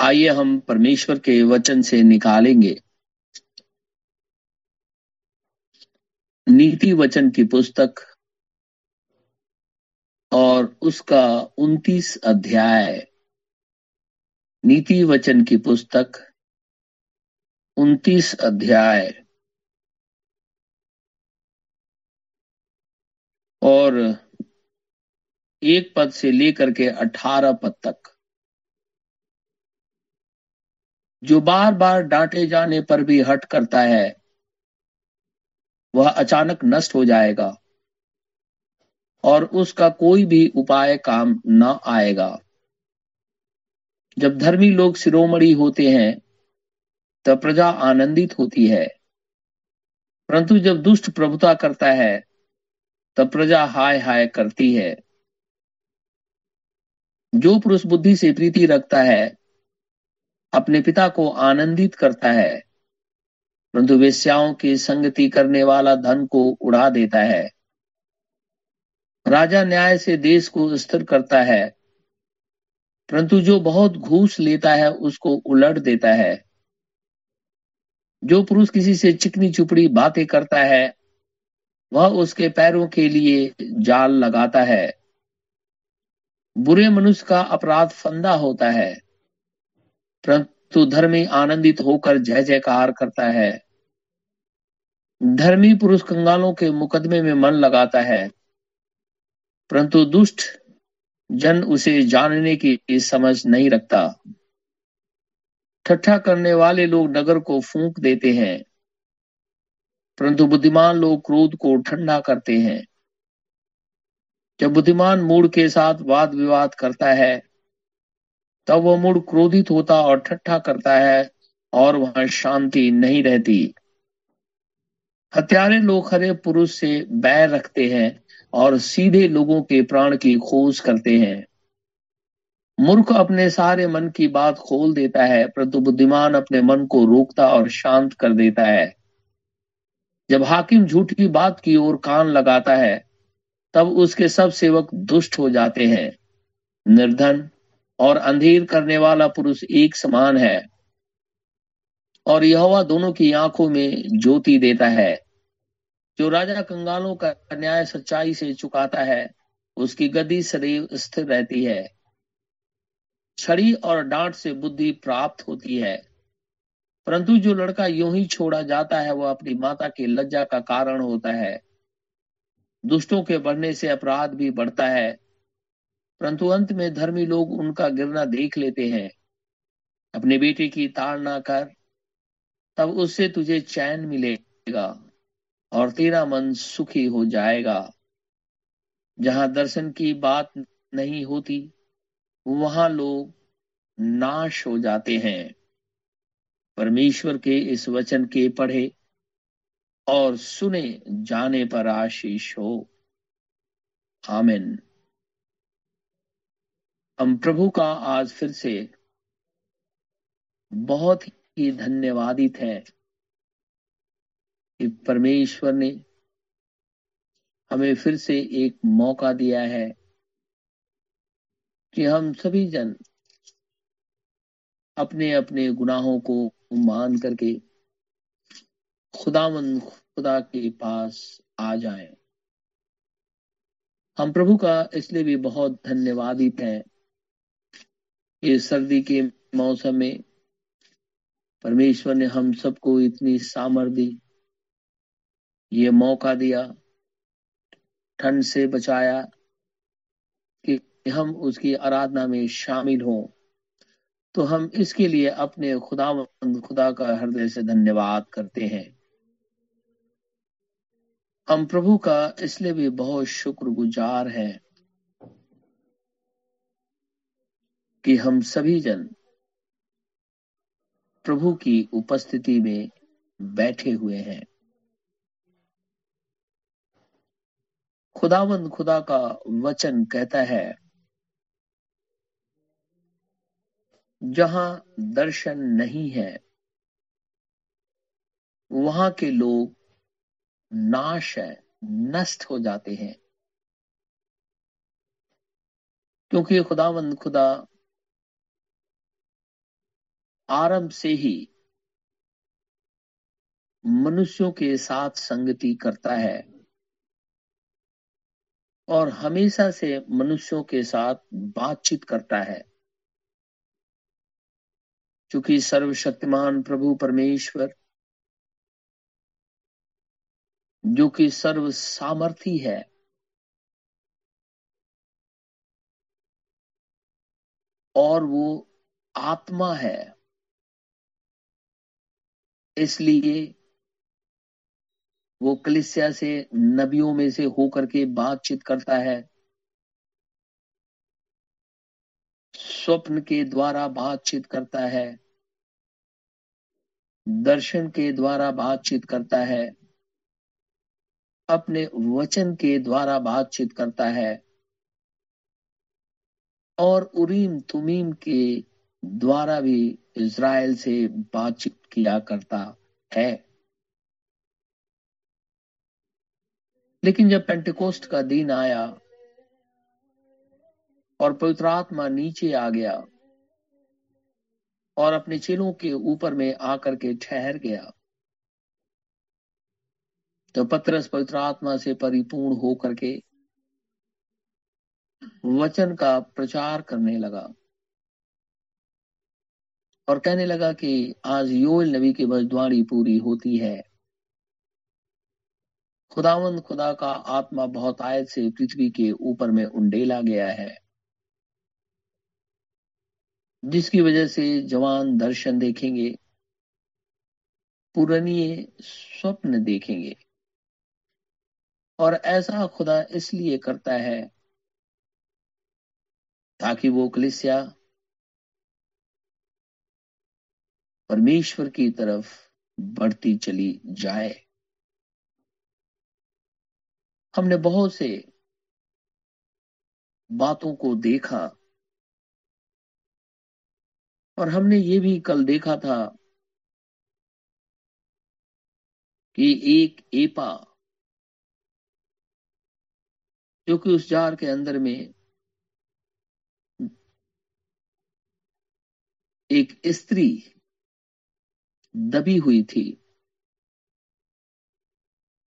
आइए हम परमेश्वर के वचन से निकालेंगे। नीति वचन की पुस्तक और उसका उन्तीस अध्याय। नीति वचन की पुस्तक, उन्तीस अध्याय। और एक पद से लेकर के अठारह पद तक। जो बार बार डांटे जाने पर भी हट करता है, वह अचानक नष्ट हो जाएगा और उसका कोई भी उपाय काम न आएगा। जब धर्मी लोग शिरोमणि होते हैं, तब प्रजा आनंदित होती है। परंतु जब दुष्ट प्रभुता करता है, तब प्रजा हाय हाय करती है। जो पुरुष बुद्धि से प्रीति रखता है अपने पिता को आनंदित करता है। परंतु वेश्याओं की संगति करने वाला धन को उड़ा देता है। राजा न्याय से देश को स्थिर करता है। परंतु जो बहुत घूस लेता है, उसको उलट देता है। जो पुरुष किसी से चिकनी चुपड़ी बातें करता है, वह उसके पैरों के लिए जाल लगाता है। बुरे मनुष्य का अपराध फंदा होता है। परंतु धर्मी आनंदित होकर जय जयकार करता है। धर्मी पुरुष कंगालों के मुकदमे में मन लगाता है। परंतु दुष्ट जन उसे जानने की समझ नहीं रखता। ठट्ठा करने वाले लोग नगर को फूंक देते हैं। परंतु बुद्धिमान लोग क्रोध को ठंडा करते हैं। जब बुद्धिमान मूड के साथ वाद विवाद करता है तब वह मूड क्रोधित होता और ठट्ठा करता है और वहाँ शांति नहीं रहती। हत्यारे लोग हरे पुरुष से बैर रखते हैं और सीधे लोगों के प्राण की खोज करते हैं। मूर्ख अपने सारे मन की बात खोल देता है, परंतु बुद्धिमान अपने मन को रोकता और शांत कर देता है। जब हाकिम झूठी बात की ओर कान लगाता है, तब उसके सब सेवक दुष्ट हो जाते हैं। निर्धन और अंधेर करने वाला पुरुष एक समान है। और यह दोनों की आँखों में ज्योति देता है। जो राजा कंगालों का न्याय सच्चाई से चुकाता है, उसकी गति सदैव स्थिर रहती है। छड़ी और डांट से बुद्धि प्राप्त होती है। परंतु जो लड़का यूँ ही छोड़ा जाता है, वह अपनी माता की लज्जा का कारण होता है। दुष्टों के बढ़ने से अपराध भी बढ़ता है। परंतु अंत में धर्मी लोग उनका गिरना देख लेते हैं। अपने बेटे की ताड़ना कर, तब उससे तुझे चैन मिलेगा और तेरा मन सुखी हो जाएगा। जहाँ दर्शन की बात नहीं होती, वहाँ लोग नाश हो जाते हैं। परमेश्वर के इस वचन के पढ़े और सुने जाने पर आशीष हो। आमिन। हम प्रभु का आज फिर से बहुत ही धन्यवादित है कि परमेश्वर ने हमें फिर से एक मौका दिया है कि हम सभी जन अपने अपने गुनाहों को मान करके खुदावन खुदा के पास आ जाए। हम प्रभु का इसलिए भी बहुत धन्यवादित हैं इस सर्दी के मौसम में परमेश्वर ने हम सबको इतनी सामर दी, ये मौका दिया, ठंड से बचाया कि हम उसकी आराधना में शामिल हों। तो हम इसके लिए अपने खुदा खुदा का हृदय से धन्यवाद करते हैं। हम प्रभु का इसलिए भी बहुत शुक्रगुजार हैं। कि हम सभी जन प्रभु की उपस्थिति में बैठे हुए हैं। खुदावंद खुदा का वचन कहता है, जहाँ दर्शन नहीं है, वहाँ के लोग नाश है, नष्ट हो जाते हैं। क्योंकि खुदावंद खुदा आरंभ से ही मनुष्यों के साथ संगति करता है और हमेशा से मनुष्यों के साथ बातचीत करता है। क्योंकि सर्वशक्तिमान प्रभु परमेश्वर, जो कि सर्व सामर्थी है, और वो आत्मा है। इसलिए वो कलिसिया से नबियों में से होकर के बातचीत करता है। स्वप्न के द्वारा बातचीत करता है। दर्शन के द्वारा बातचीत करता है। अपने वचन के द्वारा बातचीत करता है। और उरीम तुमीम के द्वारा भी इज़राइल से बातचीत किया करता है। लेकिन जब पेंटिकोस्ट का दिन आया और पवित्र आत्मा नीचे आ गया और अपने चेलों के ऊपर में आकर के ठहर गया तो पत्रस पवित्र आत्मा से परिपूर्ण होकर के वचन का प्रचार करने लगा। और कहने लगा कि आज योल नबी की भजद्वाणी पूरी होती है। खुदावंद खुदा का आत्मा बहुत आयत से पृथ्वी के ऊपर में उंडेला गया है। जिसकी वजह से जवान दर्शन देखेंगे पुरानी स्वप्न देखेंगे। और ऐसा खुदा इसलिए करता है ताकि वो कलिसिया परमेश्वर की तरफ़ बढ़ती चली जाए। हमने बहुत से बातों को देखा और हमने ये भी कल देखा था कि एक एपा जो कि उस जार के अंदर में एक स्त्री दबी हुई थी।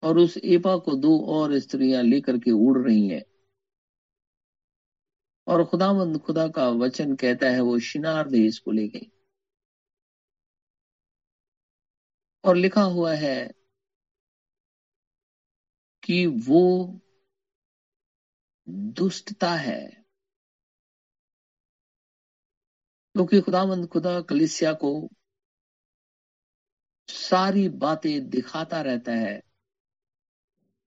और उस एपा को दो और स्त्रियाँ लेकर के उड़ रही हैं। और खुदावंद खुदा का वचन कहता है, वो शिनार देश को ले गई। और लिखा हुआ है कि वो दुष्टता है। क्योंकि खुदावंद खुदा कलिसिया को सारी बातें दिखाता रहता है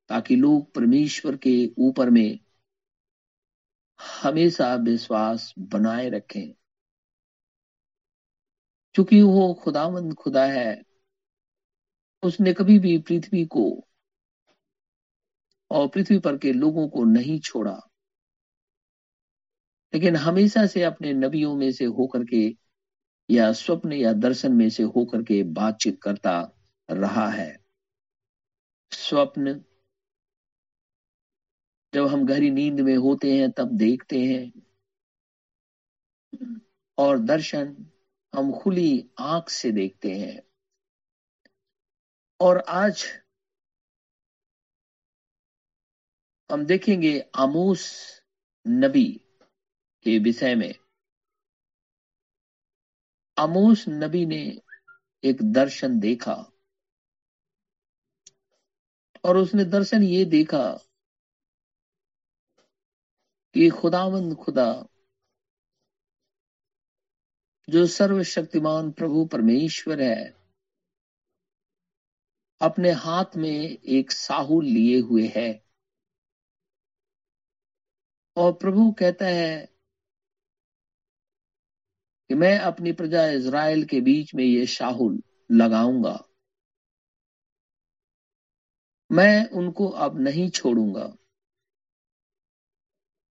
ताकि लोग परमेश्वर के ऊपर में हमेशा विश्वास बनाए रखें। क्योंकि वो खुदावंद खुदा है, उसने कभी भी पृथ्वी को और पृथ्वी पर के लोगों को नहीं छोड़ा, लेकिन हमेशा से अपने नबियों में से होकर के या स्वप्न या दर्शन में से होकर के बातचीत करता रहा है। स्वप्न, जब हम गहरी नींद में होते हैं, तब देखते हैं। और दर्शन हम खुली आँख से देखते हैं। और आज हम देखेंगे आमोस नबी के विषय में। आमोस नबी ने एक दर्शन देखा। और उसने दर्शन ये देखा कि खुदावंद खुदा, जो सर्वशक्तिमान प्रभु परमेश्वर है, अपने हाथ में एक साहुल लिए हुए है। और प्रभु कहता है कि मैं अपनी प्रजा इज़राइल के बीच में ये शाहुल लगाऊँगा। मैं उनको अब नहीं छोड़ूँगा।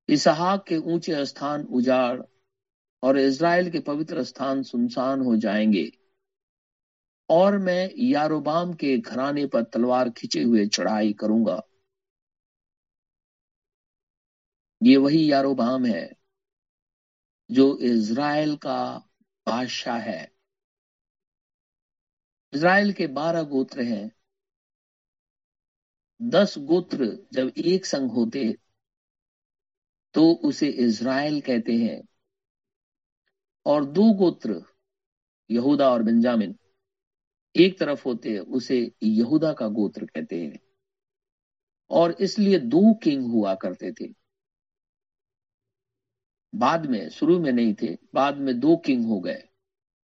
इसहाक के ऊँचे स्थान उजाड़ और इज़राइल के पवित्र स्थान सुनसान हो जाएँगे और मैं यारोबाम के घराने पर तलवार खिंचे हुए चढ़ाई करूँगा। ये वही यारोबाम है जो इज़राइल का बादशाह है। इज़राइल के बारह गोत्र हैं। दस गोत्र जब एक संग होते तो उसे इज़राइल कहते हैं। और दो गोत्र, यहूदा और बेंजामिन, एक तरफ़ होते हैं, उसे यहूदा का गोत्र कहते हैं। और इसलिए दो किंग हुआ करते थे। बाद में, शुरू में नहीं थे, बाद में दो किंग हो गए।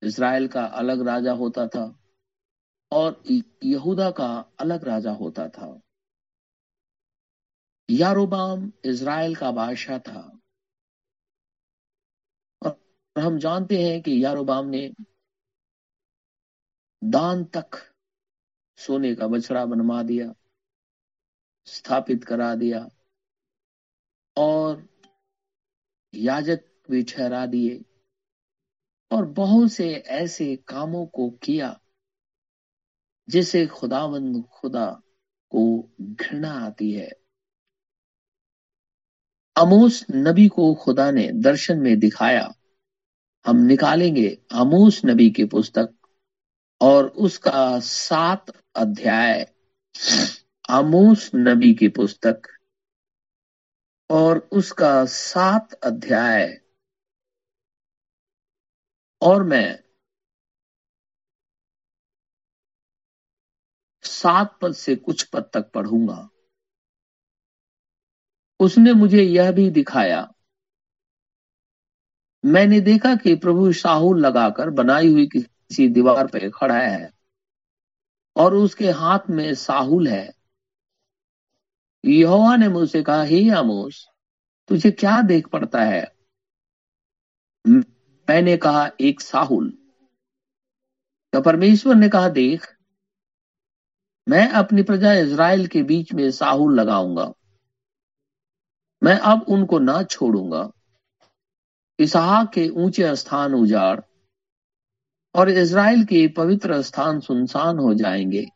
इसराइल का अलग राजा होता था और यहूदा का अलग राजा होता था। यारोबाम इसराइल का बादशाह था। और हम जानते हैं कि यारोबाम ने दान तक सोने का बछड़ा बनवा दिया, स्थापित करा दिया और याजक भी ठहरा दिए और बहुत से ऐसे कामों को किया जिसे खुदावंद खुदा को घृणा आती है। अमोस नबी को खुदा ने दर्शन में दिखाया, हम निकालेंगे अमोस नबी की पुस्तक और उसका सात अध्याय आमोस नबी की पुस्तक। और उसका सात अध्याय। और मैं सात पद से कुछ पद तक पढ़ूँगा। उसने मुझे यह भी दिखाया, मैंने देखा कि प्रभु साहुल लगाकर बनाई हुई किसी दीवार पर खड़ा है और उसके हाथ में साहुल है। यहोवा ने मुझसे कहा, हे आमोस, तुझे क्या देख पड़ता है? मैंने कहा, एक साहुल। तो परमेश्वर ने कहा, देख, मैं अपनी प्रजा इज़राइल के बीच में साहुल लगाऊँगा। मैं अब उनको ना छोड़ूँगा। इसहा के ऊँचे स्थान उजाड़ और इज़राइल के पवित्र स्थान सुनसान हो जाएँगे।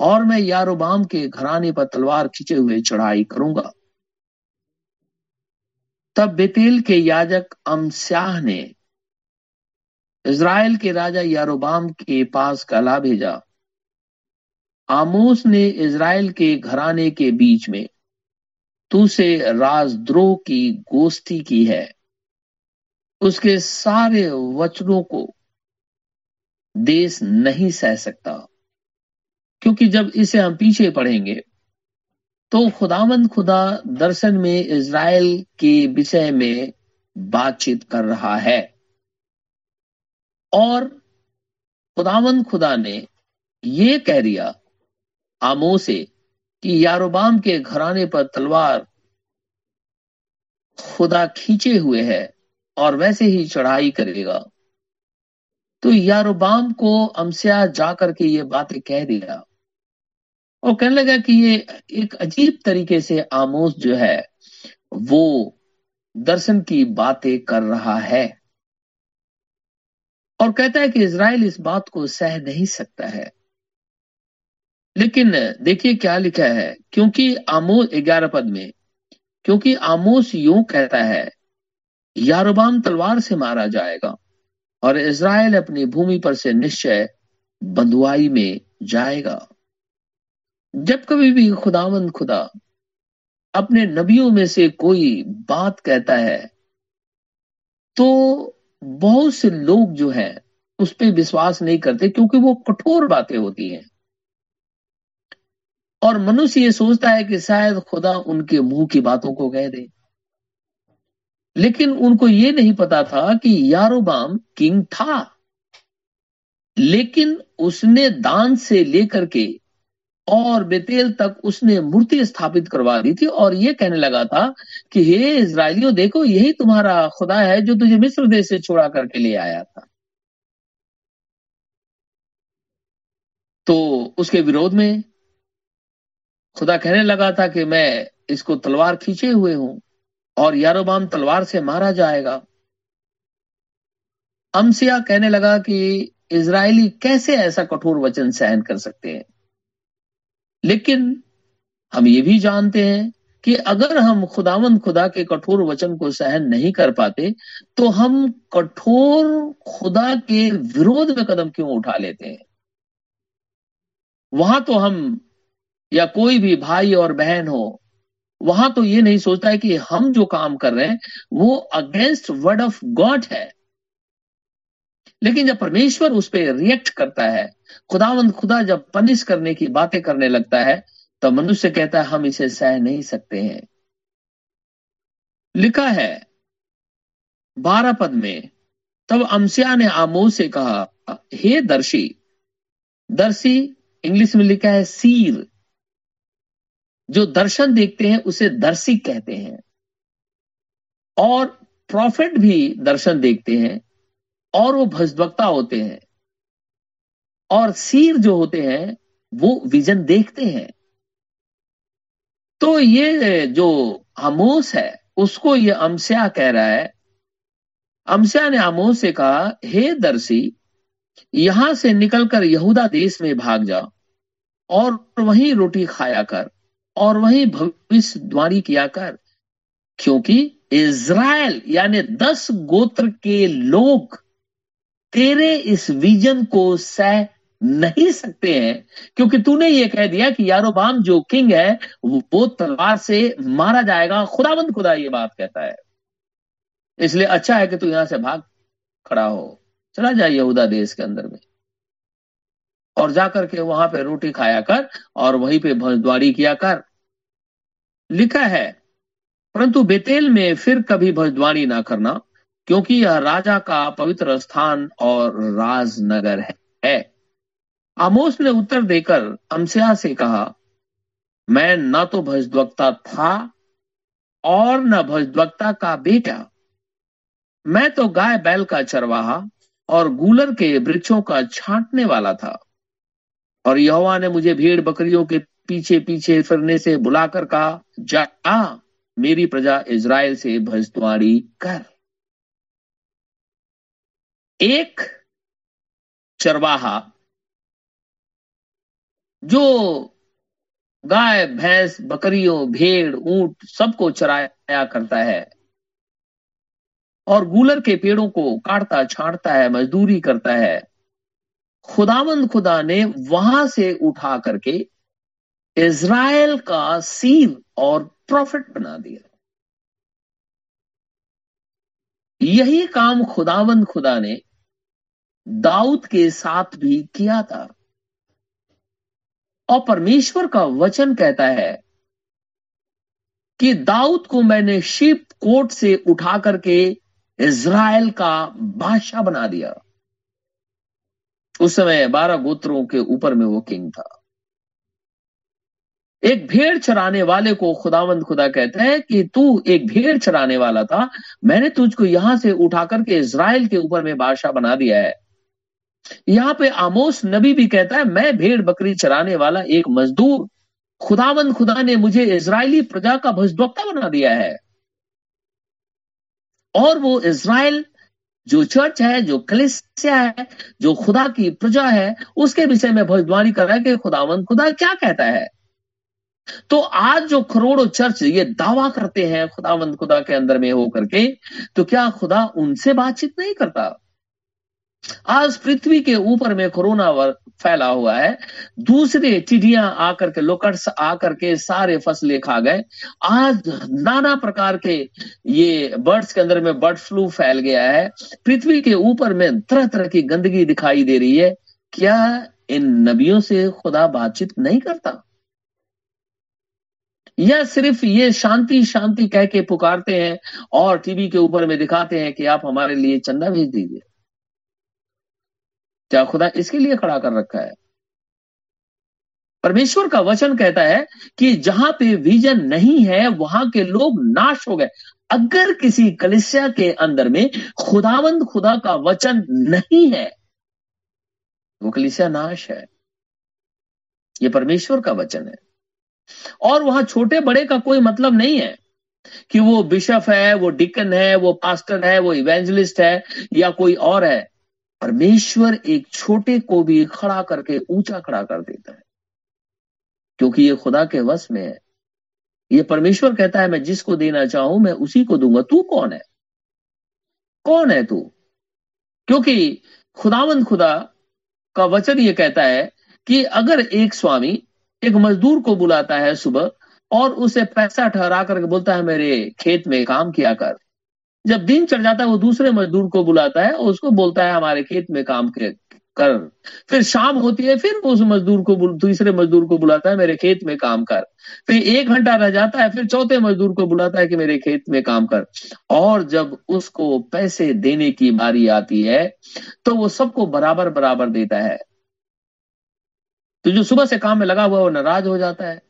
और मैं यारोबाम के घराने पर तलवार खींचे हुए चढ़ाई करूँगा। तब बेतेल के याजक अमस्याह ने इज़राइल के राजा यारोबाम के पास कला भेजा। आमोस ने इज़राइल के घराने के बीच में तू से राजद्रोह की गोष्ठी की है। उसके सारे वचनों को देश नहीं सह सकता। क्योंकि जब इसे हम पीछे पढ़ेंगे तो खुदावंद खुदा दर्शन में इज़राइल के विषय में बातचीत कर रहा है। और खुदावंद खुदा ने ये कह दिया आमो से कि यारोबाम के घराने पर तलवार खुदा खींचे हुए है और वैसे ही चढ़ाई करेगा। तो यारोबाम को अमसिया जाकर के ये बातें कह दिया। और कहने लगा कि ये एक अजीब तरीके से आमोस जो है, वो दर्शन की बातें कर रहा है। और कहता है कि इज़राइल इस बात को सह नहीं सकता है। लेकिन देखिए क्या लिखा है, क्योंकि आमोस, ग्यारह पद में, क्योंकि आमोस यूँ कहता है, यारोबाम तलवार से मारा जाएगा और इज़राइल अपनी भूमि पर से निश्चय बंधुआई में जाएगा। जब कभी भी खुदावंद खुदा, अपने नबियों में से कोई बात कहता है तो बहुत से लोग जो है, उस पर विश्वास नहीं करते क्योंकि वो कठोर बातें होती हैं। और मनुष्य ये सोचता है कि शायद खुदा उनके मुँह की बातों को कह दे। लेकिन उनको ये नहीं पता था कि यारोबाम किंग था। लेकिन उसने दान से लेकर के और बेतेल तक उसने मूर्ति स्थापित करवा दी थी और ये कहने लगा था कि, हे इज़राइलियों, देखो, यही तुम्हारा खुदा है जो तुझे मिस्र देश से छोड़ा करके ले आया था। तो उसके विरोध में खुदा कहने लगा था कि मैं इसको तलवार खींचे हुए हूँ और यारोबाम तलवार से मारा जाएगा। अमसिया कहने लगा कि इसराइली कैसे ऐसा कठोर वचन सहन कर सकते हैं? लेकिन हम ये भी जानते हैं कि अगर हम खुदावन खुदा के कठोर वचन को सहन नहीं कर पाते तो हम कठोर खुदा के विरोध में कदम क्यों उठा लेते हैं? वहाँ तो हम, या कोई भी भाई और बहन हो, वहाँ तो ये नहीं सोचता है कि हम जो काम कर रहे हैं, वो अगेंस्ट वर्ड ऑफ़ गॉड है। लेकिन जब परमेश्वर उस पर रिएक्ट करता है, खुदावंद खुदा जब पनिश करने की बातें करने लगता है तो मनुष्य कहता है, हम इसे सह नहीं सकते हैं। लिखा है, बारह पद में, तब अमसिया ने आमो से कहा, हे दर्शी दर्शी इंग्लिश में लिखा है, सीर, जो दर्शन देखते हैं, उसे दर्शी कहते हैं। और प्रॉफिट भी दर्शन देखते हैं। और वो भजवक्ता होते हैं, और सीर जो होते हैं, वो विजन देखते हैं। तो ये जो आमोस है, उसको ये अमस्या कह रहा है। अमस्या ने आमोस से कहा, हे दर्शी, यहाँ से निकलकर यहूदा देश में भाग जा और वहीं रोटी खाया कर, और वहीं भविष्य द्वारी किया कर, क्योंकि इज़राइल, यानी दस गोत्र के लोग तेरे इस विजन को सह नहीं सकते हैं, क्योंकि तूने ये कह दिया कि यारोबाम जो किंग है, वो तलवार से मारा जाएगा। खुदाबंद खुदा ये बात कहता है। इसलिए अच्छा है कि तू यहाँ से भाग खड़ा हो। चला जाए यहूदा देश के अंदर में। और जाकर के वहाँ पे रोटी खाया कर और वहीं पे भजद्वारी किया कर। लिखा है, परंतु बेतेल में फिर कभी भजद्वारी ना करना। क्योंकि यह राजा का पवित्र स्थान और राजनगर है। आमोस ने उत्तर देकर अमसिया से कहा, मैं न तो भजद्वक्ता था और न भजद्वक्ता का बेटा। मैं तो गाय बैल का चरवाहा और गूलर के वृक्षों का छांटने वाला था। और यहोवा ने मुझे भेड़ बकरियों के पीछे पीछे फिरने से बुलाकर कहा, जा, मेरी प्रजा इज़राइल से भजद्वारी कर। एक चरवाहा जो गाय, भैंस, बकरियों, भेड़, ऊँट सबको चराया करता है और गूलर के पेड़ों को काटता, छांटता है, मजदूरी करता है। खुदावंद खुदा ने वहाँ से उठा करके इज़राइल का सील और प्रॉफिट बना दिया। यही काम खुदावंद खुदा ने दाऊद के साथ भी किया था। और परमेश्वर का वचन कहता है कि दाऊद को मैंने शिप कोट से उठा करके इज़राइल का बादशाह बना दिया। उस समय बारह गोत्रों के ऊपर में वो किंग था। एक भेड़ चराने वाले को खुदावंद खुदा कहता है कि तू एक भेड़ चराने वाला था, मैंने तुझको यहाँ से उठा करके इज़राइल के ऊपर में बादशाह बना दिया है। यहाँ पे आमोस नबी भी कहता है, मैं भेड़ बकरी चराने वाला एक मजदूर, खुदावंद खुदा ने मुझे इसराइली प्रजा का भजद्वक्ता बना दिया है। और वो इज़राइल, जो चर्च है, जो कलिसिया है, जो खुदा की प्रजा है, उसके विषय में भविष्यवाणी कर रहा है कि खुदावंद खुदा क्या कहता है। तो आज जो करोड़ों चर्च ये दावा करते हैं खुदावंद खुदा के अंदर में होकर के तो क्या खुदा उनसे बातचीत नहीं करता? आज पृथ्वी के ऊपर में कोरोना फैला हुआ है। दूसरे चिड़िया आकर के लोकट्स आकर के सारे फ़सलें खा गए। आज नाना प्रकार के ये बर्ड्स के अंदर में बर्ड फ्लू फैल गया है। पृथ्वी के ऊपर में तरह तरह की गंदगी दिखाई दे रही है। क्या इन नबियों से खुदा बातचीत नहीं करता? या सिर्फ़ ये शांति शांति कह के पुकारते हैं और टीवी के ऊपर में दिखाते हैं कि आप हमारे लिए चंदा भेज दीजिए? क्या खुदा इसके लिए खड़ा कर रखा है? परमेश्वर का वचन कहता है कि जहाँ पे विजन नहीं है, वहाँ के लोग नाश हो गए। अगर किसी कलिसिया के अंदर में खुदावंद खुदा का वचन नहीं है वो कलिसिया नाश है। ये परमेश्वर का वचन है। और वहाँ छोटे बड़े का कोई मतलब नहीं है कि वो बिशप है, वो डिकन है, वो पास्टर है, वो इवेंजलिस्ट है, या कोई और है। परमेश्वर एक छोटे को भी खड़ा करके ऊँचा खड़ा कर देता है। क्योंकि ये खुदा के वश में है। ये परमेश्वर कहता है, मैं जिसको देना चाहूँ, मैं उसी को दूँगा। तू कौन है? कौन है तू? क्योंकि खुदावंद खुदा का वचन ये कहता है कि अगर एक स्वामी एक मजदूर को बुलाता है सुबह और उसे पैसा ठहरा करके बोलता है, मेरे खेत में काम किया कर। जब दिन चढ़ जाता है, वो दूसरे मजदूर को बुलाता है, उसको बोलता है, हमारे खेत में काम के कर। फिर शाम होती है, फिर उस मजदूर को दूसरे मजदूर को बुलाता है, मेरे खेत में काम कर। फिर एक घंटा रह जाता है, फिर चौथे मजदूर को बुलाता है कि, मेरे खेत में काम कर। और जब उसको पैसे देने की बारी आती है तो वो सबको बराबर बराबर देता है। तो जो सुबह से काम में लगा हुआ वो नाराज़ हो जाता है।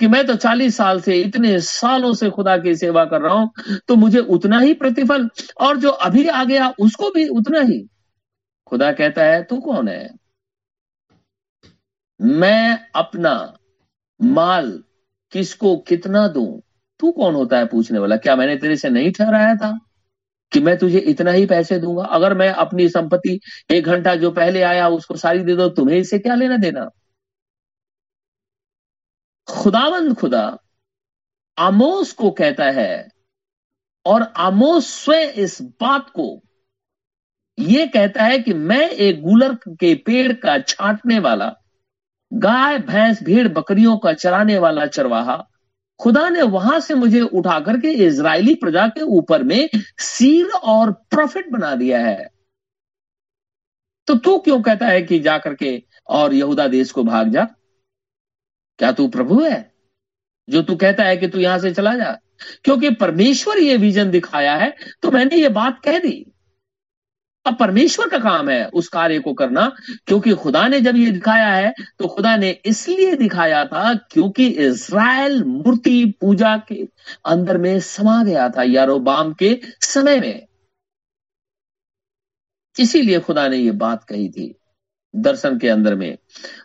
कि मैं तो चालीस साल से, इतने सालों से खुदा की सेवा कर रहा हूँ तो मुझे उतना ही प्रतिफल, और जो अभी आ गया, उसको भी उतना ही। खुदा कहता है, तू कौन है? मैं अपना माल किसको कितना दूँ? तू कौन होता है पूछने वाला? क्या मैंने तेरे से नहीं ठहराया था कि मैं तुझे इतना ही पैसे दूँगा? अगर मैं अपनी संपत्ति एक घंटा जो पहले आया, उसको सारी दे दो, तुम्हें इसे क्या लेना देना? खुदावंद खुदा, आमोस को कहता है, और आमोस स्वयं इस बात को यह कहता है कि मैं एक गुलर के पेड़ का छांटने वाला, गाय, भैंस, भेड़, बकरियों का चराने वाला चरवाहा, खुदा ने वहाँ से मुझे उठा करके इज़राइली प्रजा के ऊपर में सीर और प्रॉफिट बना दिया है। तो तू क्यों कहता है कि जाकर के और यहूदा देश को भाग जा? क्या तू प्रभु है? जो तू कहता है कि तू यहाँ से चला जा। क्योंकि परमेश्वर ये विजन दिखाया है तो मैंने ये बात कह दी। अब परमेश्वर का काम है उस कार्य को करना, क्योंकि खुदा ने जब ये दिखाया है तो खुदा ने इसलिए दिखाया था क्योंकि इसराइल मूर्ति पूजा के अंदर में समा गया था यारोबाम के समय में। इसीलिए खुदा ने ये बात कही थी दर्शन के अंदर में।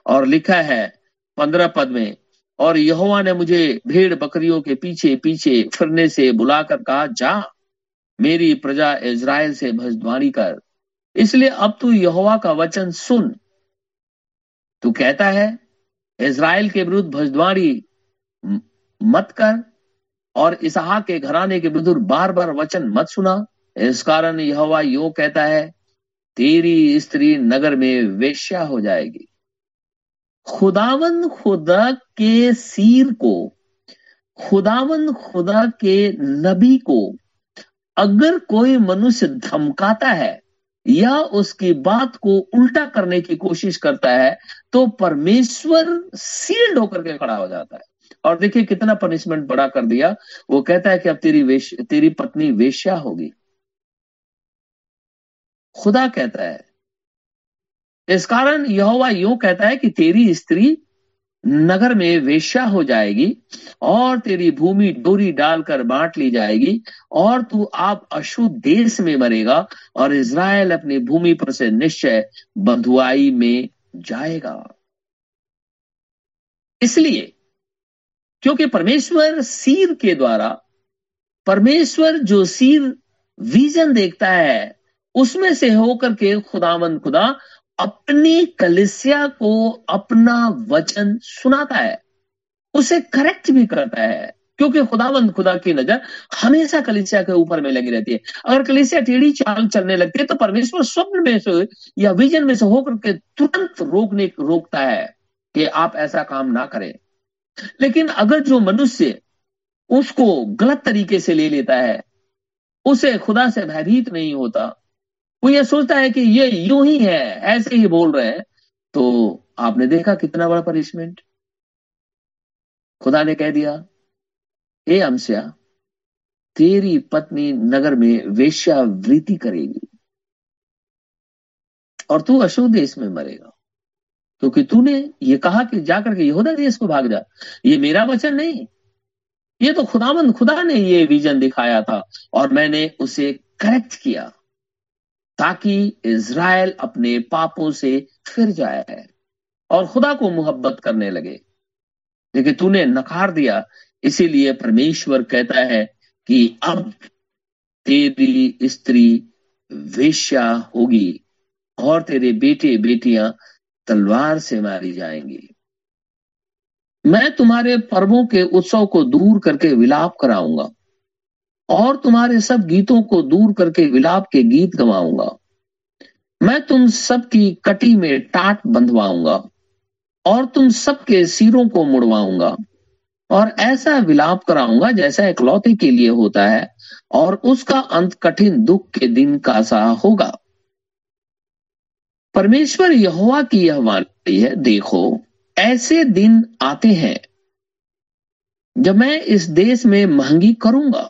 और लिखा है पंद्रह पद में, और यहोवा ने मुझे भेड़ बकरियों के पीछे पीछे फिरने से बुलाकर कहा, जा, मेरी प्रजा इज़राइल से भजद्वारी कर। इसलिए अब तू यहोवा का वचन सुन। तू कहता है, इज़राइल के विरुद्ध भजद्वारी मत कर, और इसहा के घराने के विरुद्ध बार बार वचन मत सुना। इस कारण यहोवा यो कहता है, तेरी स्त्री नगर में वेश्या हो जाएगी। खुदावन खुदा के सीर को, खुदावन खुदा के नबी को, अगर कोई मनुष्य धमकाता है या उसकी बात को उल्टा करने की कोशिश करता है तो परमेश्वर सील्ड होकर के खड़ा हो जाता है। और देखिए कितना पनिशमेंट बड़ा कर दिया। वो कहता है कि अब तेरी वेश, तेरी पत्नी वेश्या होगी। खुदा कहता है इस कारण यहोवा यूँ कहता है कि तेरी स्त्री नगर में वेश्या हो जाएगी और तेरी भूमि डोरी डालकर बांट ली जाएगी और तू आप अशुद्ध देश में मरेगा और इज़राइल अपनी भूमि पर से निश्चय बंधुआई में जाएगा। इसलिए क्योंकि परमेश्वर सीर के द्वारा, परमेश्वर जो सीर विजन देखता है, उसमें से होकर के खुदामंद खुदा अपनी कलिसिया को अपना वचन सुनाता है, उसे करेक्ट भी करता है, क्योंकि खुदावंद खुदा की नज़र हमेशा कलिसिया के ऊपर में लगी रहती है। अगर कलिसिया टेढ़ी चाल चलने लगती है तो परमेश्वर स्वप्न में से या विजन में से होकर के तुरंत रोकने, रोकता है कि आप ऐसा काम ना करें। लेकिन अगर जो मनुष्य उसको गलत तरीके से ले लेता है, उसे खुदा से भयभीत नहीं होता वो ये सोचता है कि ये यूँ ही है, ऐसे ही बोल रहे हैं। तो आपने देखा कितना बड़ा पनिशमेंट खुदा ने कह दिया, हे अमस्या, तेरी पत्नी नगर में वेश्यावृत्ति करेगी और तू अशुद्ध देश में मरेगा। क्योंकि तूने ये कहा कि जाकर के यहूदा देश को भाग जा। ये मेरा वचन नहीं। ये तो खुदामंद खुदा ने ये विजन दिखाया था और मैंने उसे करेक्ट किया। ताकि इज़राइल अपने पापों से फिर जाए और खुदा को मोहब्बत करने लगे। लेकिन तूने नकार दिया। इसीलिए परमेश्वर कहता है कि अब तेरी स्त्री वेश्या होगी और तेरे बेटे बेटियाँ तलवार से मारी जाएँगी। मैं तुम्हारे पर्वों के उत्सव को दूर करके विलाप कराऊँगा। और तुम्हारे सब गीतों को दूर करके विलाप के गीत गवाऊँगा। मैं तुम सबकी कटी में टाट बंधवाऊँगा और तुम सबके सिरों को मुड़वाऊँगा और ऐसा विलाप कराऊँगा जैसा इकलौते के लिए होता है और उसका अंत कठिन दुख के दिन का सा होगा। परमेश्वर यहोवा की यह वाणी है, देखो, ऐसे दिन आते हैं जब मैं इस देश में महँगी करूँगा।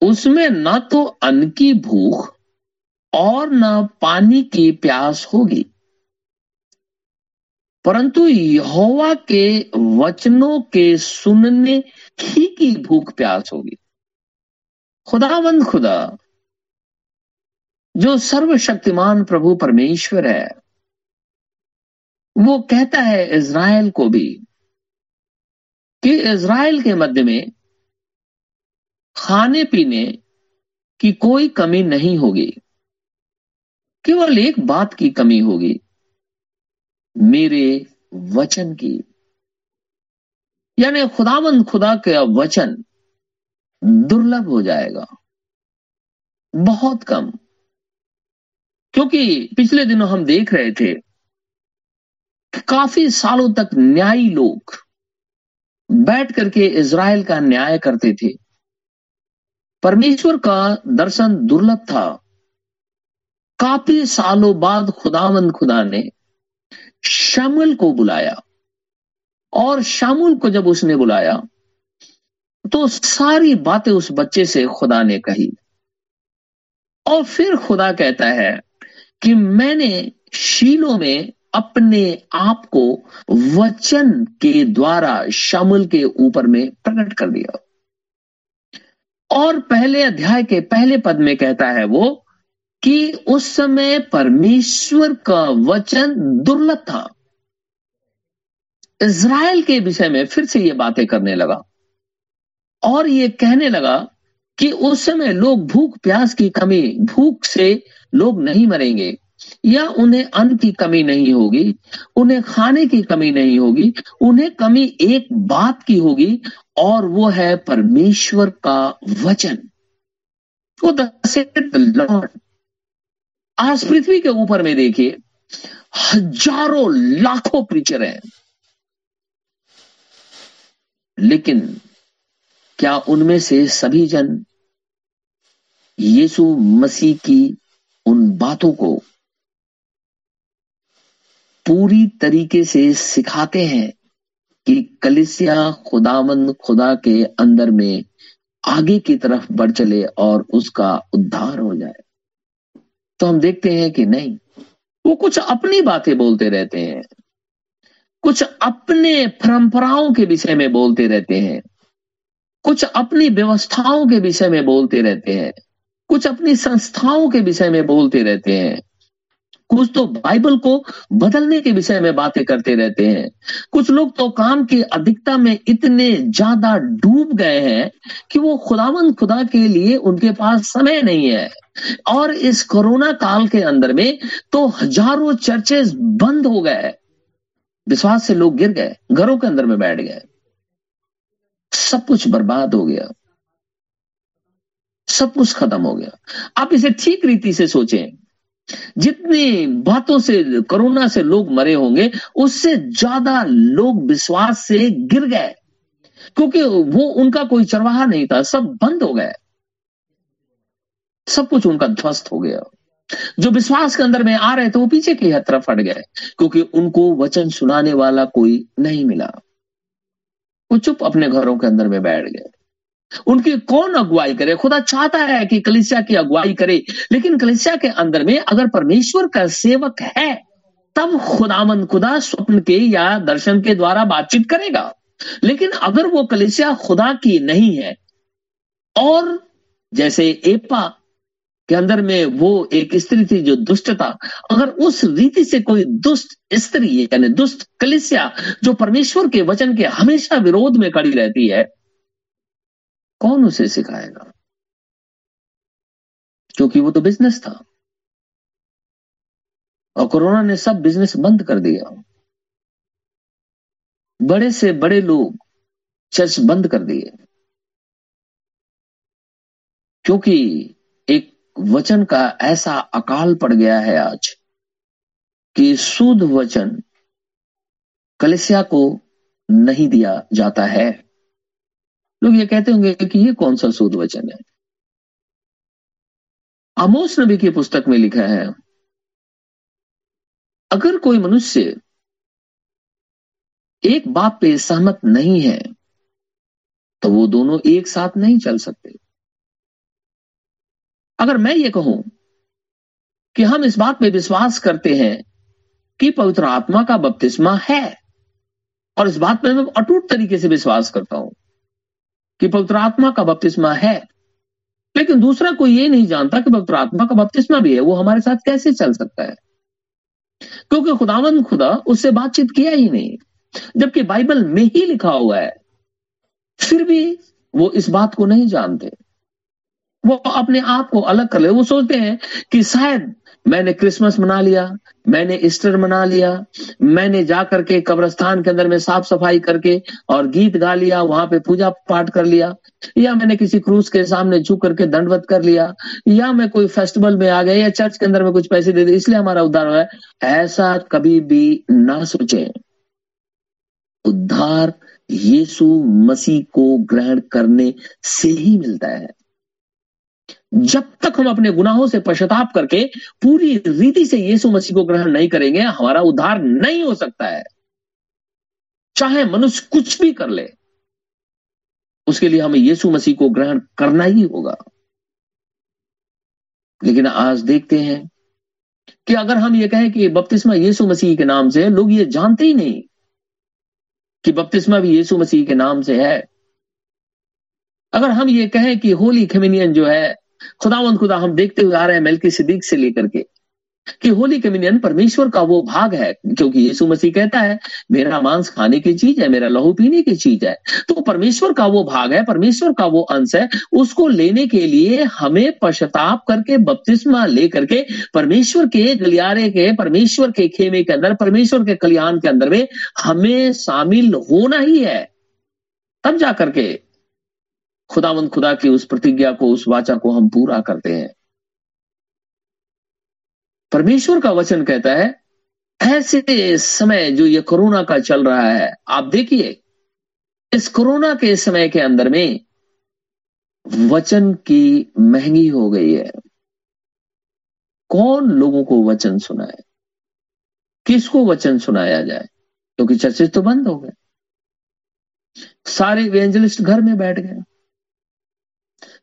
उसमें ना तो अन्न की भूख और न पानी की प्यास होगी। परंतु यहोवा के वचनों के सुनने ही की भूख प्यास होगी। खुदावंद खुदा, जो सर्वशक्तिमान प्रभु परमेश्वर है, वो कहता है इज़राइल को भी कि इज़राइल के मध्य में खाने पीने की कोई कमी नहीं होगी। केवल एक बात की कमी होगी, मेरे वचन की। यानी खुदावंद खुदा का वचन दुर्लभ हो जाएगा, बहुत कम। क्योंकि पिछले दिनों हम देख रहे थे काफ़ी सालों तक न्यायी लोग बैठ करके इज़राइल का न्याय करते थे। परमेश्वर का दर्शन दुर्लभ था। काफ़ी सालों बाद खुदावंद खुदा ने शामुल को बुलाया और शामुल को जब उसने बुलाया तो सारी बातें उस बच्चे से खुदा ने कही। और फिर खुदा कहता है कि मैंने शीलों में अपने आप को वचन के द्वारा शामुल के ऊपर में प्रकट कर दिया। और पहले अध्याय के पहले पद में कहता है वो कि उस समय परमेश्वर का वचन दुर्लभ था। इज़राइल के विषय में फिर से ये बातें करने लगा और ये कहने लगा कि उस समय लोग भूख प्यास की कमी, भूख से लोग नहीं मरेंगे या उन्हें अन्न की कमी नहीं होगी, उन्हें खाने की कमी नहीं होगी, उन्हें कमी एक बात की होगी और वो है परमेश्वर का वचन। वो लॉर्ड। आज पृथ्वी के ऊपर में देखिए, हज़ारों लाखों प्रीचर हैं। लेकिन क्या उनमें से सभी जन यीशु मसीह की उन बातों को पूरी तरीके से सिखाते हैं? कि कलिसिया खुदामंद खुदा के अंदर में आगे की तरफ़ बढ़ चले और उसका उद्धार हो जाए। तो हम देखते हैं कि नहीं, वो कुछ अपनी बातें बोलते रहते हैं। कुछ अपने परंपराओं के विषय में बोलते रहते हैं। कुछ अपनी व्यवस्थाओं के विषय में बोलते रहते हैं। कुछ अपनी संस्थाओं के विषय में बोलते रहते हैं। कुछ तो बाइबल को बदलने के विषय में बातें करते रहते हैं। कुछ लोग तो काम की अधिकता में इतने ज़्यादा डूब गए हैं कि वो खुदावंद खुदा के लिए उनके पास समय नहीं है। और इस कोरोना काल के अंदर में तो हज़ारों चर्चेस बंद हो गए। विश्वास से लोग गिर गए, घरों के अंदर में बैठ गए। सब कुछ बर्बाद हो गया। सब कुछ खत्म हो गया। आप इसे ठीक रीति से सोचें। जितनी बातों से कोरोना से लोग मरे होंगे, उससे ज़्यादा लोग विश्वास से गिर गए। क्योंकि वो, उनका कोई चरवाहा नहीं था, सब बंद हो गए। सब कुछ उनका ध्वस्त हो गया। जो विश्वास के अंदर में आ रहे थे, वो पीछे की तरफ़ हट गए, क्योंकि उनको वचन सुनाने वाला कोई नहीं मिला। वो चुप अपने घरों के अंदर में बैठ गए। उनकी कौन अगुवाई करे? खुदा चाहता है कि कलिसिया की अगुवाई करे। लेकिन कलिसिया के अंदर में अगर परमेश्वर का सेवक है, तब खुदामंद खुदा स्वप्न के या दर्शन के द्वारा बातचीत करेगा। लेकिन अगर वो कलिसिया खुदा की नहीं है, और जैसे एपा के अंदर में वो एक स्त्री थी जो दुष्ट था, अगर उस रीति से कोई दुष्ट स्त्री, यानी दुष्ट कलिसिया, जो परमेश्वर के वचन के हमेशा विरोध में खड़ी रहती है कौन उसे सिखाएगा क्योंकि वो तो बिज़नेस था और कोरोना ने सब बिज़नेस बंद कर दिया बड़े से बड़े लोग चर्च बंद कर दिए क्योंकि एक वचन का ऐसा अकाल पड़ गया है आज। कि शुद्ध वचन कलिसिया को नहीं दिया जाता है। लोग ये कहते होंगे कि ये कौन सा शुद्ध वचन है? आमोस नबी की पुस्तक में लिखा है, अगर कोई मनुष्य एक बात पे सहमत नहीं है तो वो दोनों एक साथ नहीं चल सकते। अगर मैं ये कहूँ कि हम इस बात पे विश्वास करते हैं कि पवित्र आत्मा का बपतिस्मा है, और इस बात पे मैं अटूट तरीके से विश्वास करता हूँ कि पवित्र आत्मा का बपतिस्मा है। लेकिन दूसरा कोई ये नहीं जानता कि पवित्र आत्मा का बपतिस्मा भी है, वो हमारे साथ कैसे चल सकता है? क्योंकि खुदावन खुदा उससे बातचीत किया ही नहीं, जबकि बाइबल में ही लिखा हुआ है, फिर भी वो इस बात को नहीं जानते। वो अपने आप को अलग कर ले, वो सोचते हैं कि शायद मैंने क्रिसमस मना लिया, मैंने ईस्टर मना लिया, मैंने जा करके कब्रस्तान के अंदर में साफ़ सफ़ाई करके और गीत गा लिया, वहाँ पे पूजा पाठ कर लिया, या मैंने किसी क्रूज के सामने झुक करके दंडवत कर लिया, या मैं कोई फेस्टिवल में आ गया, या चर्च के अंदर में कुछ पैसे दे दिए, इसलिए हमारा उद्धार हुआ है। ऐसा कभी भी ना सोचे। उद्धार यीशु मसीह को ग्रहण करने से ही मिलता है। जब तक हम अपने गुनाहों से पश्चाताप करके पूरी रीति से यीशु मसीह को ग्रहण नहीं करेंगे, हमारा उद्धार नहीं हो सकता है। चाहे मनुष्य कुछ भी कर ले, उसके लिए हमें यीशु मसीह को ग्रहण करना ही होगा। लेकिन आज देखते हैं कि अगर हम ये कहें कि बपतिस्मा यीशु मसीह के नाम से है लोग ये जानते ही नहीं कि बपतिस्मा भी यीशु मसीह के नाम से है। अगर हम ये कहें कि होली कम्युनियन जो है खुदावंद खुदा हम देखते हुए आ रहे हैं मेलकी सिद्दीक से लेकर के कि होली कम्युनियन परमेश्वर का वो भाग है, क्योंकि यीशु मसीह कहता है, मेरा मांस खाने की चीज़ है, मेरा लहू पीने की चीज़ है। तो परमेश्वर का वो भाग है, परमेश्वर का वो अंश है, उसको लेने के लिए हमें पश्चाताप करके, बपतिस्मा लेकर के, परमेश्वर के गलियारे के, परमेश्वर के खेमे के अंदर, परमेश्वर के कल्याण के अंदर में हमें शामिल होना ही है। तब जाकर के खुदावंद खुदा की उस प्रतिज्ञा को, उस वाचा को हम पूरा करते हैं। परमेश्वर का वचन कहता है, ऐसे समय जो ये कोरोना का चल रहा है, आप देखिए, इस कोरोना के समय के अंदर में वचन की महँगी हो गई है। कौन लोगों को वचन सुनाए? किसको वचन सुनाया जाए? क्योंकि चर्चेज तो बंद हो गए। सारे इवेंजलिस्ट घर में बैठ गए।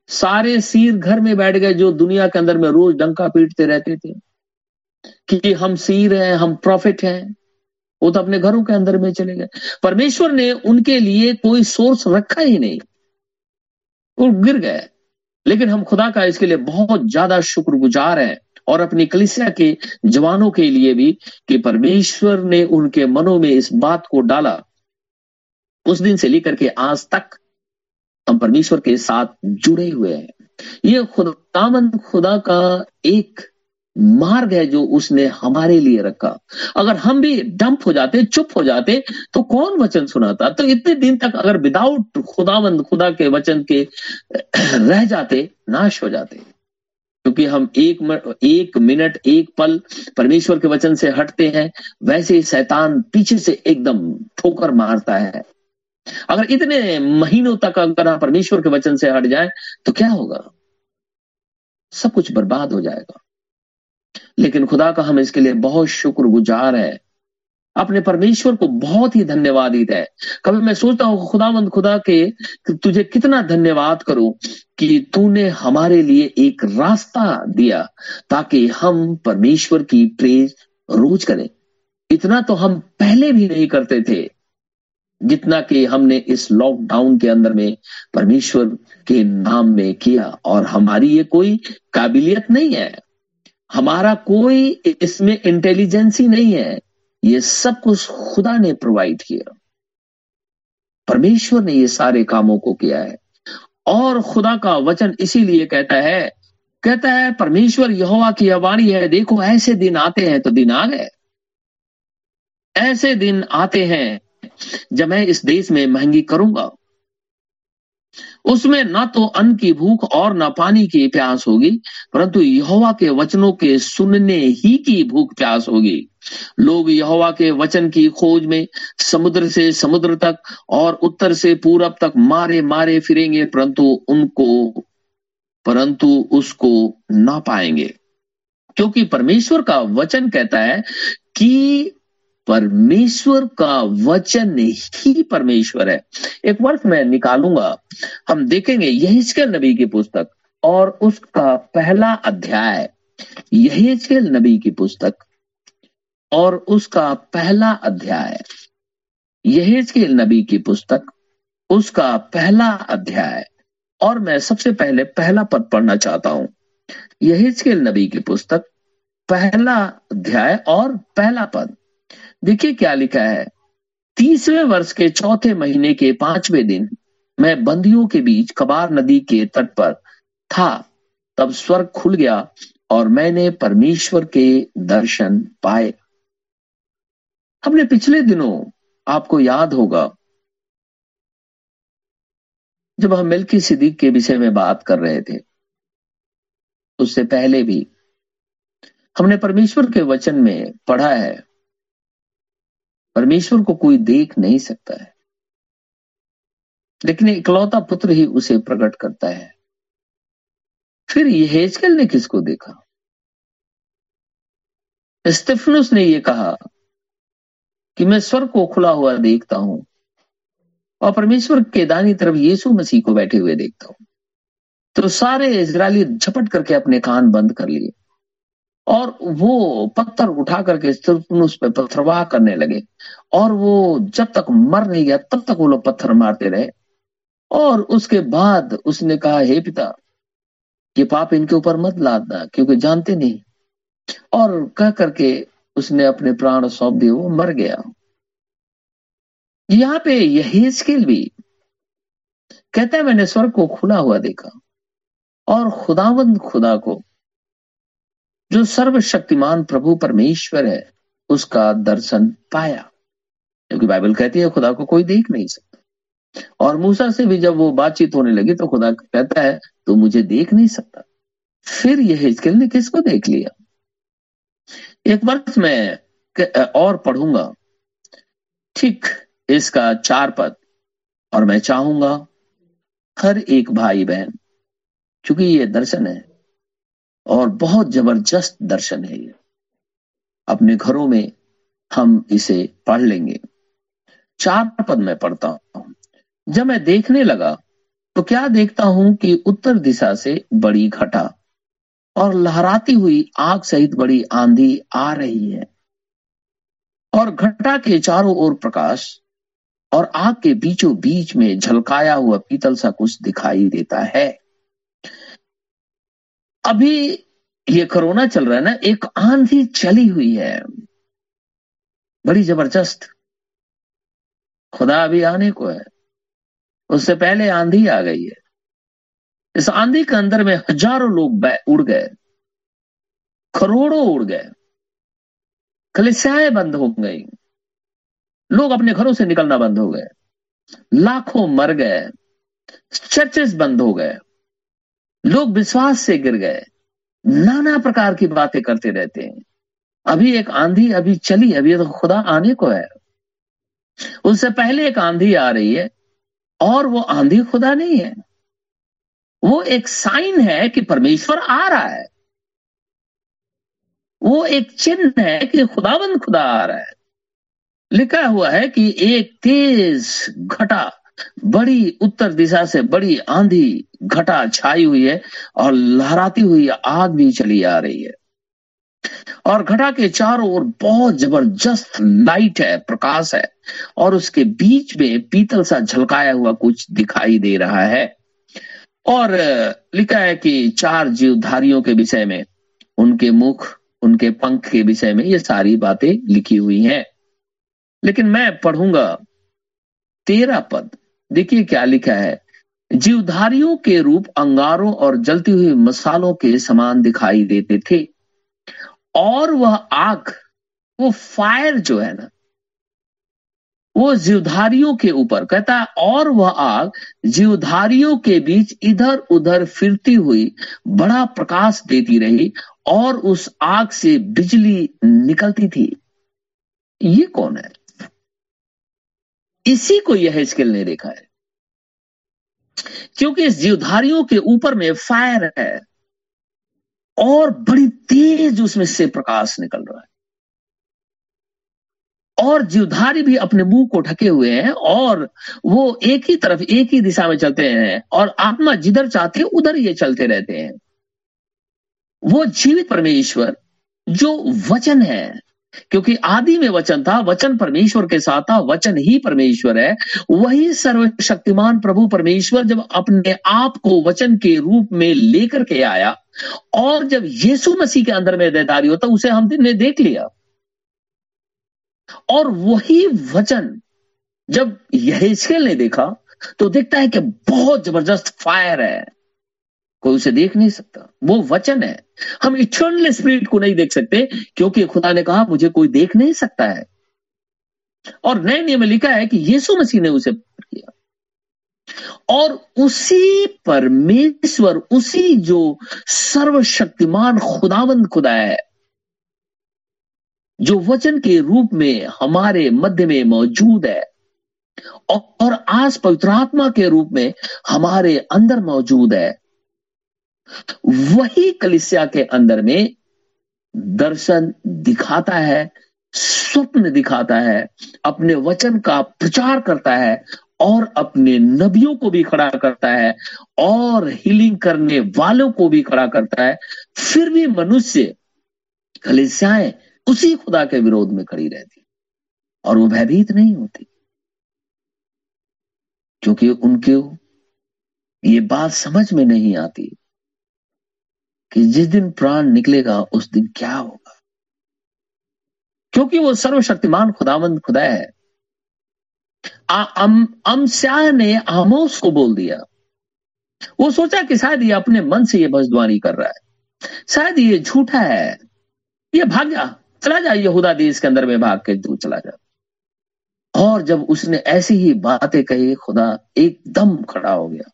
सारे सीर घर में बैठ गए जो दुनिया के अंदर में रोज डंका पीटते रहते थे कि हम सीर हैं, हम प्रॉफिट हैं। वो तो अपने घरों के अंदर में चले गए। परमेश्वर ने उनके लिए कोई सोर्स रखा ही नहीं। वो गिर गए। लेकिन हम खुदा का इसके लिए बहुत ज़्यादा शुक्रगुजार हैं और अपनी कलिसिया के जवानों के लिए भी कि परमेश्वर ने उनके मनों में इस बात को डाला। उस दिन से लेकर के आज तक हम परमेश्वर के साथ जुड़े हुए हैं। ये खुदामंद खुदा का एक मार्ग है जो उसने हमारे लिए रखा। अगर हम भी डंप हो जाते, चुप हो जाते तो कौन वचन सुनाता? तो इतने दिन तक अगर विदाउट खुदावंद, खुदा के वचन के रह जाते, नाश हो जाते। क्योंकि हम एक एक मिनट, एक पल परमेश्वर के वचन से हटते हैं, वैसे ही शैतान पीछे से एकदम ठोकर मारता है। अगर इतने महीनों तक अगर हम परमेश्वर के वचन से हट जाए तो क्या होगा? सब कुछ बर्बाद हो जाएगा। लेकिन खुदा का हम इसके लिए बहुत शुक्र गुजार है। अपने परमेश्वर को बहुत ही धन्यवाद है। कभी मैं सोचता हूँ, खुदावंद, खुदा के तुझे कितना धन्यवाद करूँ कि तूने हमारे लिए एक रास्ता दिया ताकि हम परमेश्वर की प्रेज रोज करें। इतना तो हम पहले भी नहीं करते थे। जितना कि हमने इस लॉकडाउन के अंदर में परमेश्वर के नाम में किया, और हमारी ये कोई काबिलियत नहीं है। हमारा कोई इसमें इंटेलिजेंसी नहीं है। ये सब कुछ खुदा ने प्रोवाइड किया। परमेश्वर ने ये सारे कामों को किया है। और खुदा का वचन इसीलिए कहता है कहता है, परमेश्वर यहोवा की अवाणी है, देखो, ऐसे दिन आते हैं तो दिन आ गए। ऐसे दिन आते हैं जब मैं इस देश में महँगी करूँगा, उसमें ना तो अन्न की भूख और ना पानी की प्यास होगी, परंतु यहोवा के वचनों के सुनने ही की भूख प्यास होगी। लोग यहोवा के वचन की खोज में समुद्र से समुद्र तक और उत्तर से पूरब तक मारे मारे फिरेंगे, परंतु उनको, परंतु उसको ना पाएँगे। क्योंकि परमेश्वर का वचन कहता है कि परमेश्वर का वचन ही परमेश्वर है। एक वर्ष मैं निकालूँगा। हम देखेंगे यही नबी की पुस्तक और उसका पहला अध्याय। यही नबी की पुस्तक और उसका पहला अध्याय। यही नबी की पुस्तक, उसका पहला अध्याय। और मैं सबसे पहले पहला पद पढ़ना चाहता हूँ। यही नबी की पुस्तक, पहला अध्याय और पहला पद। देखिए क्या लिखा है। तीसवें वर्ष के चौथे महीने के पाँचवें दिन मैं बंदियों के बीच कबार नदी के तट पर था। तब स्वर्ग खुल गया और मैंने परमेश्वर के दर्शन पाए। हमने पिछले दिनों आपको याद होगा, जब हम मिल्की सिद्दीक के विषय में बात कर रहे थे, उससे पहले भी हमने परमेश्वर के वचन में पढ़ा है। परमेश्वर को कोई देख नहीं सकता है। लेकिन इकलौता पुत्र ही उसे प्रकट करता है। फिर हेजकल ने किसको देखा? स्टेफनुस ने यह कहा कि मैं स्वर्ग को खुला हुआ देखता हूँ और परमेश्वर के दानी तरफ़ यीशु मसीह को बैठे हुए देखता हूँ। तो सारे इसराइली झपट करके अपने कान बंद कर लिए। और वो पत्थर उठा करके उस पर पत्थरवाह करने लगे। और वो जब तक मर नहीं गया, तब तक वो लोग पत्थर मारते रहे। और उसके बाद उसने कहा, हे पिता, ये पाप इनके ऊपर मत लादना, क्योंकि जानते नहीं। और कह करके उसने अपने प्राण सौंप दिए, वो मर गया। यहाँ पे यही स्किल भी कहता है, मैंने स्वर्ग को खुला हुआ देखा और खुदावंद खुदा को जो सर्वशक्तिमान प्रभु परमेश्वर है, उसका दर्शन पाया। क्योंकि बाइबल कहती है, खुदा को कोई देख नहीं सकता। और मूसा से भी जब वो बातचीत होने लगी तो खुदा कहता है तो मुझे देख नहीं सकता। फिर यह हिजकिल ने किसको देख लिया? एक वर्ष में और पढ़ूँगा। ठीक इसका चार पद और मैं चाहूँगा, हर एक भाई बहन क्योंकि ये दर्शन है और बहुत ज़बरदस्त दर्शन है ये। अपने घरों में हम इसे पढ़ लेंगे। चार पद में पढ़ता हूँ। जब मैं देखने लगा तो क्या देखता हूँ कि उत्तर दिशा से बड़ी घटा और लहराती हुई आग सहित बड़ी आंधी आ रही है और घटा के चारों ओर प्रकाश और आग के बीचों बीच में झलकाया हुआ पीतल सा कुछ दिखाई देता है। अभी ये कोरोना चल रहा है ना, एक आंधी चली हुई है। बड़ी ज़बरदस्त। खुदा अभी आने को है। उससे पहले आंधी आ गई है। इस आंधी के अंदर में हज़ारों लोग उड़ गए। करोड़ों उड़ गए। कलिसियाएँ बंद हो गई। लोग अपने घरों से निकलना बंद हो गए। लाखों मर गए। चर्चेस बंद हो गए। लोग विश्वास से गिर गए। नाना प्रकार की बातें करते रहते हैं। अभी एक आंधी, अभी चली, अभी तो खुदा आने को है। उससे पहले एक आंधी आ रही है, और वो आंधी खुदा नहीं है। वो एक साइन है कि परमेश्वर आ रहा है। वो एक चिन्ह है कि खुदाबंद खुदा आ रहा है। लिखा हुआ है कि एक तेज घटा बड़ी उत्तर दिशा से बड़ी आंधी घटा छाई हुई है और लहराती हुई आग भी चली आ रही है। और घटा के चारों ओर बहुत ज़बरदस्त लाइट है, प्रकाश है, और उसके बीच में पीतल सा झलकाया हुआ कुछ दिखाई दे रहा है। और लिखा है कि चार जीवधारियों के विषय में, उनके मुख, उनके पंख के विषय में ये सारी बातें लिखी हुई हैं। लेकिन मैं पढ़ूँगा तेरा पद। देखिए क्या लिखा है। जीवधारियों के रूप अंगारों और जलती हुई मसालों के समान दिखाई देते थे। और वह आग, वो फायर जो है ना, वो जीवधारियों के ऊपर, कहता है, और वह आग जीवधारियों के बीच इधर उधर फिरती हुई बड़ा प्रकाश देती रही और उस आग से बिजली निकलती थी। ये कौन है? इसी को यह स्किल ने देखा है। क्योंकि इस जीवधारियों के ऊपर में फायर है और बड़ी तेज उसमें से प्रकाश निकल रहा है। और जीवधारी भी अपने मुँह को ढके हुए हैं और वो एक ही तरफ़ एक ही दिशा में चलते हैं और आत्मा जिधर चाहते हैं, उधर ये चलते रहते हैं। वो जीवित परमेश्वर जो वचन है क्योंकि आदि में वचन था, वचन परमेश्वर के साथ था, वचन ही परमेश्वर है। वही सर्वशक्तिमान प्रभु परमेश्वर जब अपने आप को वचन के रूप में लेकर के आया, और जब यीशु मसीह के अंदर में देदारी होता, उसे हम दिन ने देख लिया। और वही वचन जब यहेस्केल ने देखा तो देखता है कि बहुत ज़बरदस्त फायर है। कोई उसे देख नहीं सकता। वो वचन है। हम इटर्नल स्पिरिट को नहीं देख सकते, क्योंकि खुदा ने कहा, मुझे कोई देख नहीं सकता है। और नए नियम में लिखा है कि यीशु मसीह ने उसे किया और उसी परमेश्वर, उसी जो सर्वशक्तिमान खुदावंद खुदा है, जो वचन के रूप में हमारे मध्य में मौजूद है, और आज पवित्र आत्मा के रूप में हमारे अंदर मौजूद है वही कलिसिया के अंदर में दर्शन दिखाता है, स्वप्न दिखाता है, अपने वचन का प्रचार करता है और अपने नबियों को भी खड़ा करता है और हीलिंग करने वालों को भी खड़ा करता है। फिर भी मनुष्य कलिसियाएँ उसी खुदा के विरोध में खड़ी रहती और वो भयभीत नहीं होती। क्योंकि उनके ये बात समझ में नहीं आती कि जिस दिन प्राण निकलेगा, उस दिन क्या होगा? क्योंकि वो सर्वशक्तिमान खुदावंद खुदा है। अम ने आमोस को बोल दिया। वो सोचा कि शायद ये अपने मन से ये भजद्वानी कर रहा है। शायद ये झूठा है। ये भाग जा, चला जा, यहूदा देश के अंदर में भाग के तू चला जा। और जब उसने ऐसी ही बातें कही, खुदा एकदम खड़ा हो गया।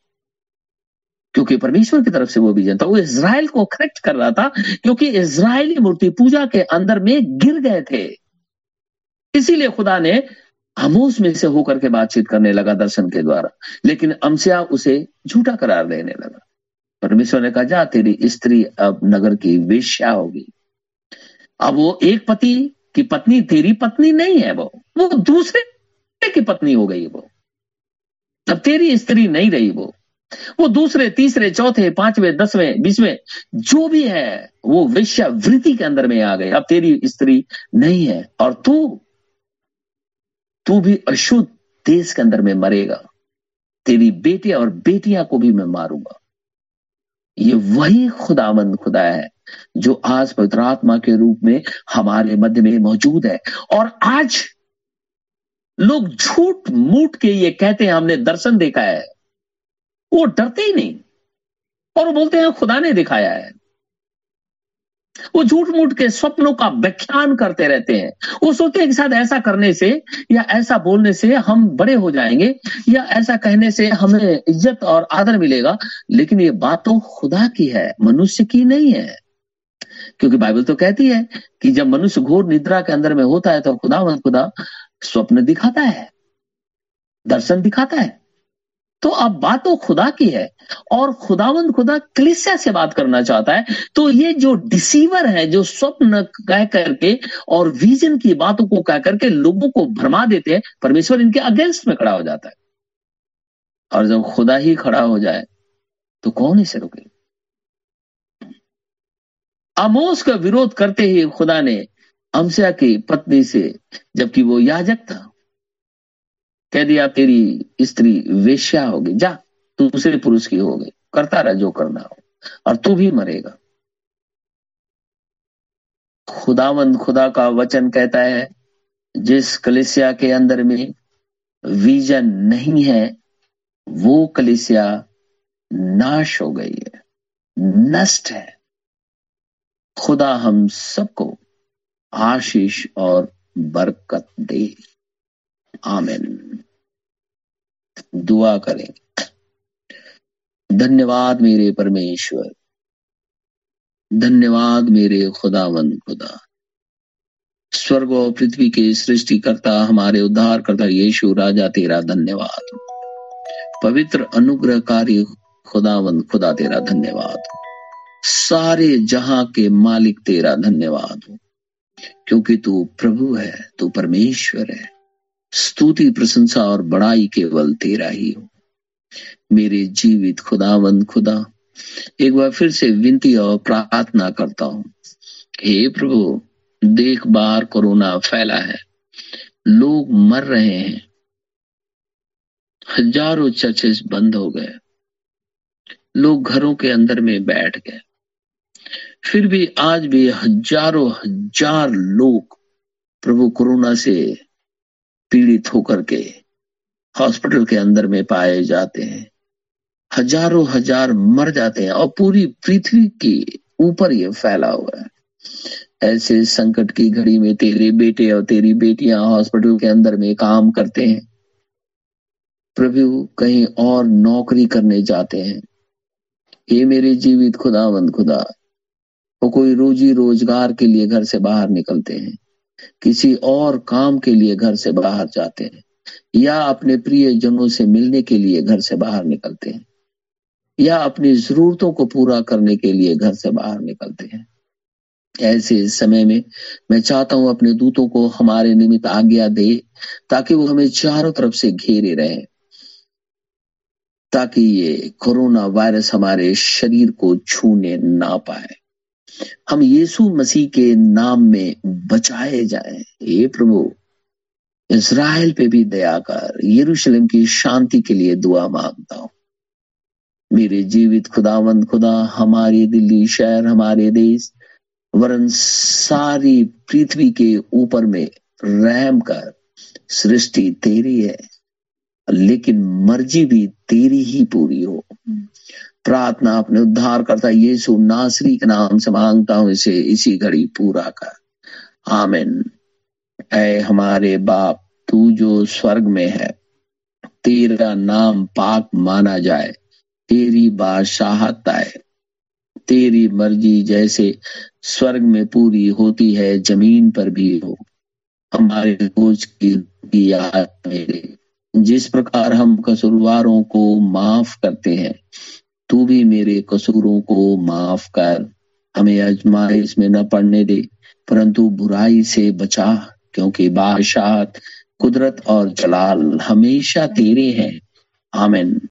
क्योंकि परमेश्वर की तरफ़ से वो विजन था। वो इसराइल को करेक्ट कर रहा था, क्योंकि इसराइली मूर्ति पूजा के अंदर में गिर गए थे। इसीलिए खुदा ने हमूस में से होकर के बातचीत करने लगा दर्शन के द्वारा, लेकिन अमसिया उसे झूठा करार देने लगा। परमेश्वर ने कहा, जा, तेरी स्त्री अब नगर की वेश्या होगी। अब वो एक पति की पत्नी, तेरी पत्नी नहीं है वो। वो दूसरे की पत्नी हो गई वो। अब तेरी स्त्री नहीं रही वो। वो दूसरे, तीसरे, चौथे, पाँचवें, दसवें, बीसवें, जो भी है, वो वृत्ति के अंदर में आ गए। अब तेरी स्त्री नहीं है और तू तू भी अशुद्ध देश के अंदर में मरेगा। तेरी बेटे और बेटियाँ को भी मैं मारूँगा। ये वही खुदामंद खुदा है, जो आज पवित्र आत्मा के रूप में हमारे मध्य में मौजूद है। और आज लोग झूठ मूठ के ये कहते हैं, हमने दर्शन देखा है। वो डरते ही नहीं। और वो बोलते हैं, खुदा ने दिखाया है। वो झूठ मूठ के स्वप्नों का व्याख्यान करते रहते हैं। वो सोचते हैं कि शायद ऐसा करने से या ऐसा बोलने से हम बड़े हो जाएँगे या ऐसा कहने से हमें इज़्ज़त और आदर मिलेगा। लेकिन ये बात तो खुदा की है, मनुष्य की नहीं है। क्योंकि बाइबल तो कहती है कि जब मनुष्य घोर निद्रा के अंदर में होता है तो खुदा खुदा स्वप्न दिखाता है, दर्शन दिखाता है। तो अब बात तो खुदा की है और खुदावंद खुदा क्लिसिया से बात करना चाहता है। तो ये जो डिसीवर है, जो स्वप्न कह करके और विजन की बातों को कह करके लोगों को भरमा देते हैं, परमेश्वर इनके अगेंस्ट में खड़ा हो जाता है। और जब खुदा ही खड़ा हो जाए तो कौन इसे रुके? आमोस का विरोध करते ही खुदा ने अमसिया की पत्नी से, जबकि वो याजक था कह दिया, तेरी स्त्री वेश्या होगी जा दूसरे पुरुष की हो गई। करता रह, जो करना हो। और तू भी मरेगा। खुदावंद खुदा का वचन कहता है, जिस कलिसिया के अंदर में विजन नहीं है, वो कलिसिया नाश हो गई है, नष्ट है। खुदा हम सबको आशीष और बरकत दे। आमेन। दुआ करेंगे धन्यवाद मेरे परमेश्वर। धन्यवाद मेरे खुदावन खुदा। स्वर्ग और पृथ्वी के सृष्टि करता हमारे उद्धार करता यीशु, राजा, तेरा धन्यवाद। पवित्र, अनुग्रहकारी खुदावन खुदा, तेरा धन्यवाद। सारे जहाँ के मालिक, तेरा धन्यवाद। हो क्योंकि तू प्रभु है, तू परमेश्वर है। स्तुति, प्रशंसा और बड़ाई केवल तेरा ही हो। मेरे जीवित खुदावन, खुदा, एक बार फिर से विनती और प्रार्थना करता हूँ। हे प्रभु देख बार कोरोना फैला है। लोग मर रहे हैं। हज़ारों चर्चेस बंद हो गए। लोग घरों के अंदर में बैठ गए। फिर भी आज भी हज़ारों हज़ार लोग प्रभु कोरोना से पीड़ित होकर के हॉस्पिटल के अंदर में पाए जाते हैं। हज़ारों हज़ार मर जाते हैं और पूरी पृथ्वी के ऊपर ये फैला हुआ है। ऐसे संकट की घड़ी में तेरे बेटे और तेरी बेटियाँ हॉस्पिटल के अंदर में काम करते हैं। प्रभु कहीं और नौकरी करने जाते हैं। ये मेरे जीवित खुदावंद खुदा, वो कोई रोजी रोज़गार के लिए घर से बाहर निकलते हैं। किसी और काम के लिए घर से बाहर जाते हैं, या अपने प्रिय जनों से मिलने के लिए घर से बाहर निकलते हैं, या अपनी जरूरतों को पूरा करने के लिए घर से बाहर निकलते हैं। ऐसे समय में मैं चाहता हूँ अपने दूतों को हमारे निमित्त आज्ञा दे, ताकि वो हमें चारों तरफ़ से घेरे रहे, ताकि ये कोरोना वायरस हमारे शरीर को छूने ना पाए। हम यीशु मसीह के नाम में बचाए जाएँ। हे प्रभु इसराइल पे भी दया कर, यरूशलेम की शांति के लिए दुआ माँगता हूँ। मेरे जीवित खुदावंद खुदा, हमारे दिल्ली शहर, हमारे देश, वरन सारी पृथ्वी के ऊपर में रहम कर, सृष्टि तेरी है, लेकिन मर्ज़ी भी तेरी ही पूरी हो। प्रार्थना अपने उद्धार करता यीशु नासरी के नाम से माँगता हूँ, इसे इसी घड़ी पूरा कर। आमिन। ऐ हमारे बाप, तू जो स्वर्ग में है, तेरा नाम पाक माना जाए। तेरी बादशाहत आए। तेरी मर्ज़ी जैसे स्वर्ग में पूरी होती है, ज़मीन पर भी हो। हमारे रोज की याद मेरे। जिस प्रकार हम कसूरवारों को माफ़ करते हैं तू भी मेरे कसूरों को माफ़ कर। हमें अजमाइश में न पड़ने दे, परंतु बुराई से बचा, क्योंकि बादशाह कुदरत और जलाल हमेशा तेरे हैं। आमिन।